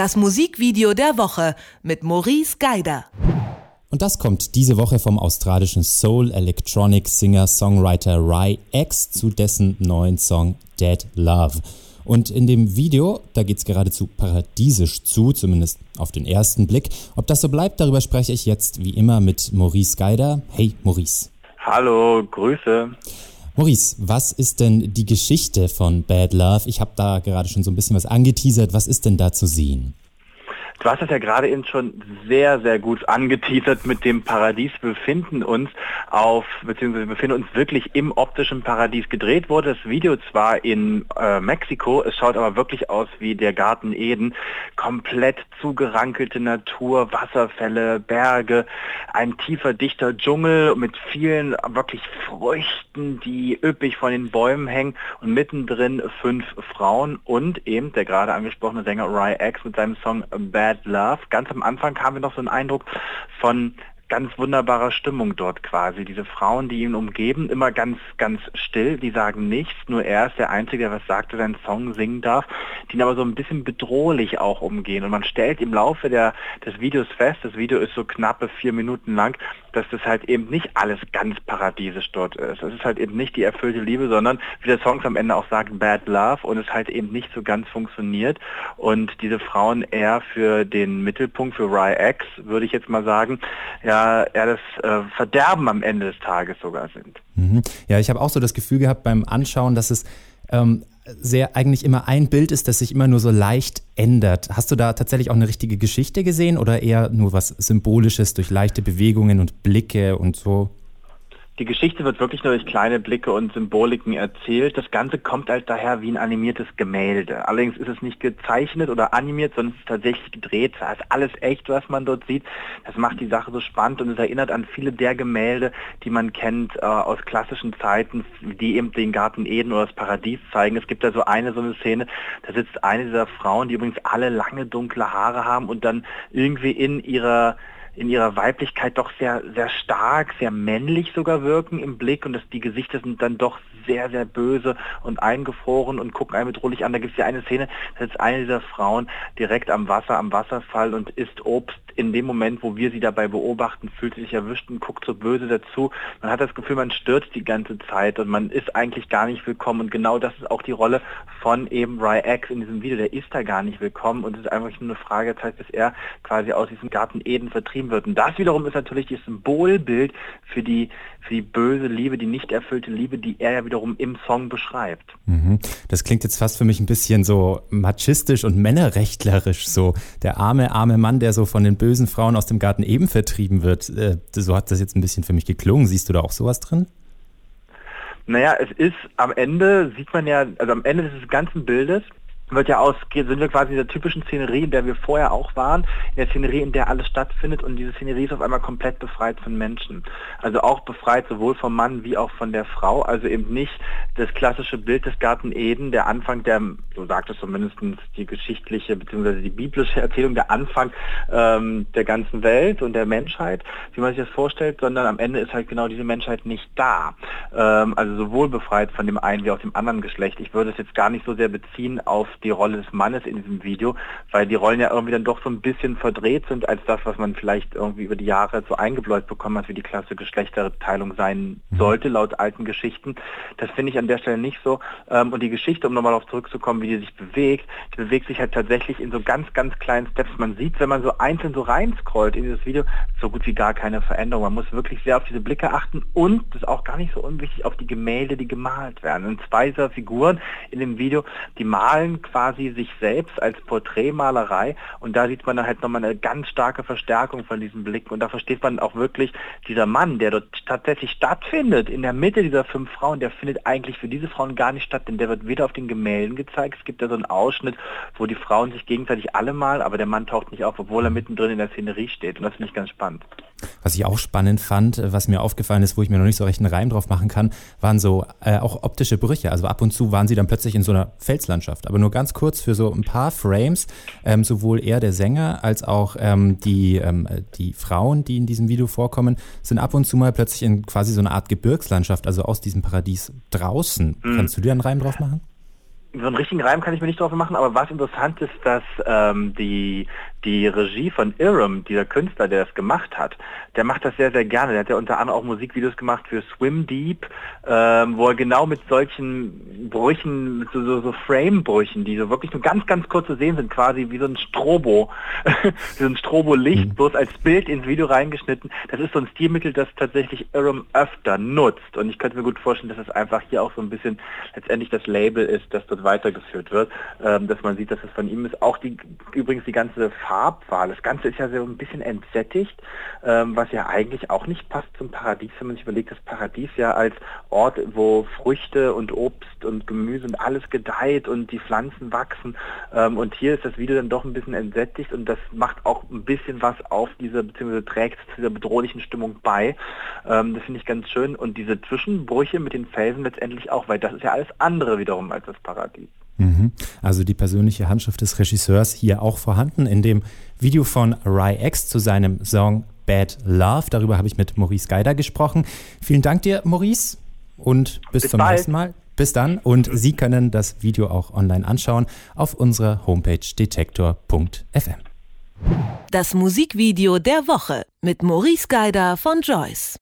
Das Musikvideo der Woche mit Maurice Geider. Und das kommt diese Woche vom australischen Soul Electronic Singer Songwriter Ry X zu dessen neuen Song Dead Love. Und in dem Video, da geht es geradezu paradiesisch zu, zumindest auf den ersten Blick. Ob das so bleibt, darüber spreche ich jetzt wie immer mit Maurice Geider. Hey Maurice. Hallo, Grüße. Maurice, was ist denn die Geschichte von Bad Love? Ich habe da gerade schon so ein bisschen was angeteasert. Was ist denn da zu sehen? Du hast das ja gerade eben schon sehr, sehr gut angeteasert mit dem Paradies. Wir befinden uns auf, beziehungsweise wir befinden uns wirklich im optischen Paradies. Gedreht wurde das Video zwar in äh, Mexiko, es schaut aber wirklich aus wie der Garten Eden. Komplett zugerankelte Natur, Wasserfälle, Berge, ein tiefer, dichter Dschungel mit vielen wirklich Früchten, die üppig von den Bäumen hängen und mittendrin fünf Frauen und eben der gerade angesprochene Sänger Ry X mit seinem Song Bad Bad Love. Ganz am Anfang haben wir noch so einen Eindruck von ganz wunderbarer Stimmung dort quasi. Diese Frauen, die ihn umgeben, immer ganz, ganz still, die sagen nichts, nur er ist der Einzige, der was sagt, der seinen Song singen darf, die ihn aber so ein bisschen bedrohlich auch umgehen. Und man stellt im Laufe der, des Videos fest, das Video ist so knappe vier Minuten lang, dass das halt eben nicht alles ganz paradiesisch dort ist. Es ist halt eben nicht die erfüllte Liebe, sondern wie der Songs am Ende auch sagen, Bad Love und es halt eben nicht so ganz funktioniert und diese Frauen eher für den Mittelpunkt, für Ry X, würde ich jetzt mal sagen, ja, ja das äh, Verderben am Ende des Tages sogar sind. Mhm. Ja, ich habe auch so das Gefühl gehabt beim Anschauen, dass es ähm, sehr eigentlich immer ein Bild ist, das sich immer nur so leicht ändert. Hast du da tatsächlich auch eine richtige Geschichte gesehen oder eher nur was Symbolisches durch leichte Bewegungen und Blicke und so? Die Geschichte wird wirklich nur durch kleine Blicke und Symboliken erzählt. Das Ganze kommt halt daher wie ein animiertes Gemälde. Allerdings ist es nicht gezeichnet oder animiert, sondern es ist tatsächlich gedreht. Das ist alles echt, was man dort sieht. Das macht die Sache so spannend und es erinnert an viele der Gemälde, die man kennt äh, aus klassischen Zeiten, die eben den Garten Eden oder das Paradies zeigen. Es gibt da so eine so eine Szene, da sitzt eine dieser Frauen, die übrigens alle lange dunkle Haare haben und dann irgendwie in ihrer in ihrer Weiblichkeit doch sehr, sehr stark, sehr männlich sogar wirken im Blick und dass die Gesichter sind dann doch sehr, sehr böse und eingefroren und gucken einen bedrohlich an. Da gibt es ja eine Szene, da ist eine dieser Frauen direkt am Wasser, am Wasserfall und isst Obst. In dem Moment, wo wir sie dabei beobachten, fühlt sie sich erwischt und guckt so böse dazu. Man hat das Gefühl, man stürzt die ganze Zeit und man ist eigentlich gar nicht willkommen. Und genau das ist auch die Rolle von eben Ry X in diesem Video. Der ist da gar nicht willkommen und es ist einfach nur eine Frage der Zeit, er quasi aus diesem Garten Eden vertrieben wird. Und das wiederum ist natürlich das Symbolbild für die, für die böse Liebe, die nicht erfüllte Liebe, die er ja wiederum im Song beschreibt. Mhm. Das klingt jetzt fast für mich ein bisschen so machistisch und männerrechtlerisch, so der arme, arme Mann, der so von den bösen Frauen aus dem Garten eben vertrieben wird. Äh, so hat das jetzt ein bisschen für mich geklungen. Siehst du da auch sowas drin? Naja, es ist am Ende, sieht man ja, also am Ende des ganzen Bildes wird ja ausgeht, sind wir quasi in der typischen Szenerie, in der wir vorher auch waren, in der Szenerie, in der alles stattfindet und diese Szenerie ist auf einmal komplett befreit von Menschen. Also auch befreit sowohl vom Mann wie auch von der Frau, also eben nicht das klassische Bild des Garten Eden, der Anfang der, so sagt es zumindest die geschichtliche bzw. die biblische Erzählung, der Anfang ähm, der ganzen Welt und der Menschheit, wie man sich das vorstellt, sondern am Ende ist halt genau diese Menschheit nicht da. Ähm, also sowohl befreit von dem einen wie auch dem anderen Geschlecht. Ich würde es jetzt gar nicht so sehr beziehen auf die Rolle des Mannes in diesem Video, weil die Rollen ja irgendwie dann doch so ein bisschen verdreht sind als das, was man vielleicht irgendwie über die Jahre so eingebläut bekommen hat, wie die klasse Geschlechterteilung sein mhm. sollte, laut alten Geschichten. Das finde ich an der Stelle nicht so. Ähm, und die Geschichte, um nochmal darauf zurückzukommen, wie die sich bewegt, die bewegt sich halt tatsächlich in so ganz, ganz kleinen Steps. Man sieht, wenn man so einzeln so reinscrollt in dieses Video, so gut wie gar keine Veränderung. Man muss wirklich sehr auf diese Blicke achten und, das ist auch gar nicht so unwichtig, auf die Gemälde, die gemalt werden. Und zwei dieser Figuren in dem Video, die malen quasi sich selbst als Porträtmalerei und da sieht man dann halt nochmal eine ganz starke Verstärkung von diesem Blick und da versteht man auch wirklich, dieser Mann, der dort tatsächlich stattfindet, in der Mitte dieser fünf Frauen, der findet eigentlich für diese Frauen gar nicht statt, denn der wird weder auf den Gemälden gezeigt, es gibt da so einen Ausschnitt, wo die Frauen sich gegenseitig alle mal, aber der Mann taucht nicht auf, obwohl er mittendrin in der Szenerie steht und das finde ich ganz spannend. Was ich auch spannend fand, was mir aufgefallen ist, wo ich mir noch nicht so recht einen Reim drauf machen kann, waren so äh, auch optische Brüche. Also ab und zu waren sie dann plötzlich in so einer Felslandschaft, aber nur ganz kurz für so ein paar Frames. Ähm, sowohl er, der Sänger, als auch ähm, die, ähm, die Frauen, die in diesem Video vorkommen, sind ab und zu mal plötzlich in quasi so eine Art Gebirgslandschaft, also aus diesem Paradies draußen. Mhm. Kannst du dir einen Reim drauf machen? So einen richtigen Reim kann ich mir nicht drauf machen, aber was interessant ist, dass ähm, die, die Regie von Irem, dieser Künstler, der das gemacht hat, der macht das sehr, sehr gerne. Der hat ja unter anderem auch Musikvideos gemacht für Swim Deep, ähm, wo er genau mit solchen Brüchen, so, so, so Frame-Brüchen, die so wirklich nur ganz, ganz kurz zu sehen sind, quasi wie so ein Strobo, wie so ein Strobo-Licht, mhm. bloß als Bild ins Video reingeschnitten. Das ist so ein Stilmittel, das tatsächlich Irem öfter nutzt. Und ich könnte mir gut vorstellen, dass es einfach hier auch so ein bisschen letztendlich das Label ist, das weitergeführt wird, ähm, dass man sieht, dass es von ihm ist. Auch die übrigens die ganze Farbwahl, das Ganze ist ja so ein bisschen entsättigt, ähm, was ja eigentlich auch nicht passt zum Paradies, wenn man sich überlegt, das Paradies ja als Ort, wo Früchte und Obst und Gemüse und alles gedeiht und die Pflanzen wachsen. Ähm, und hier ist das Video dann doch ein bisschen entsättigt und das macht auch ein bisschen was auf diese, beziehungsweise trägt zu dieser bedrohlichen Stimmung bei. Ähm, das finde ich ganz schön. Und diese Zwischenbrüche mit den Felsen letztendlich auch, weil das ist ja alles andere wiederum als das Paradies. Mhm. Also die persönliche Handschrift des Regisseurs hier auch vorhanden in dem Video von Rai X zu seinem Song Bad Love. Darüber habe ich mit Maurice Geider gesprochen. Vielen Dank dir, Maurice, und bis, bis zum bald. nächsten Mal. Bis dann und Sie können das Video auch online anschauen auf unserer Homepage detektor.fm. Das Musikvideo der Woche mit Maurice Geider von Joyce.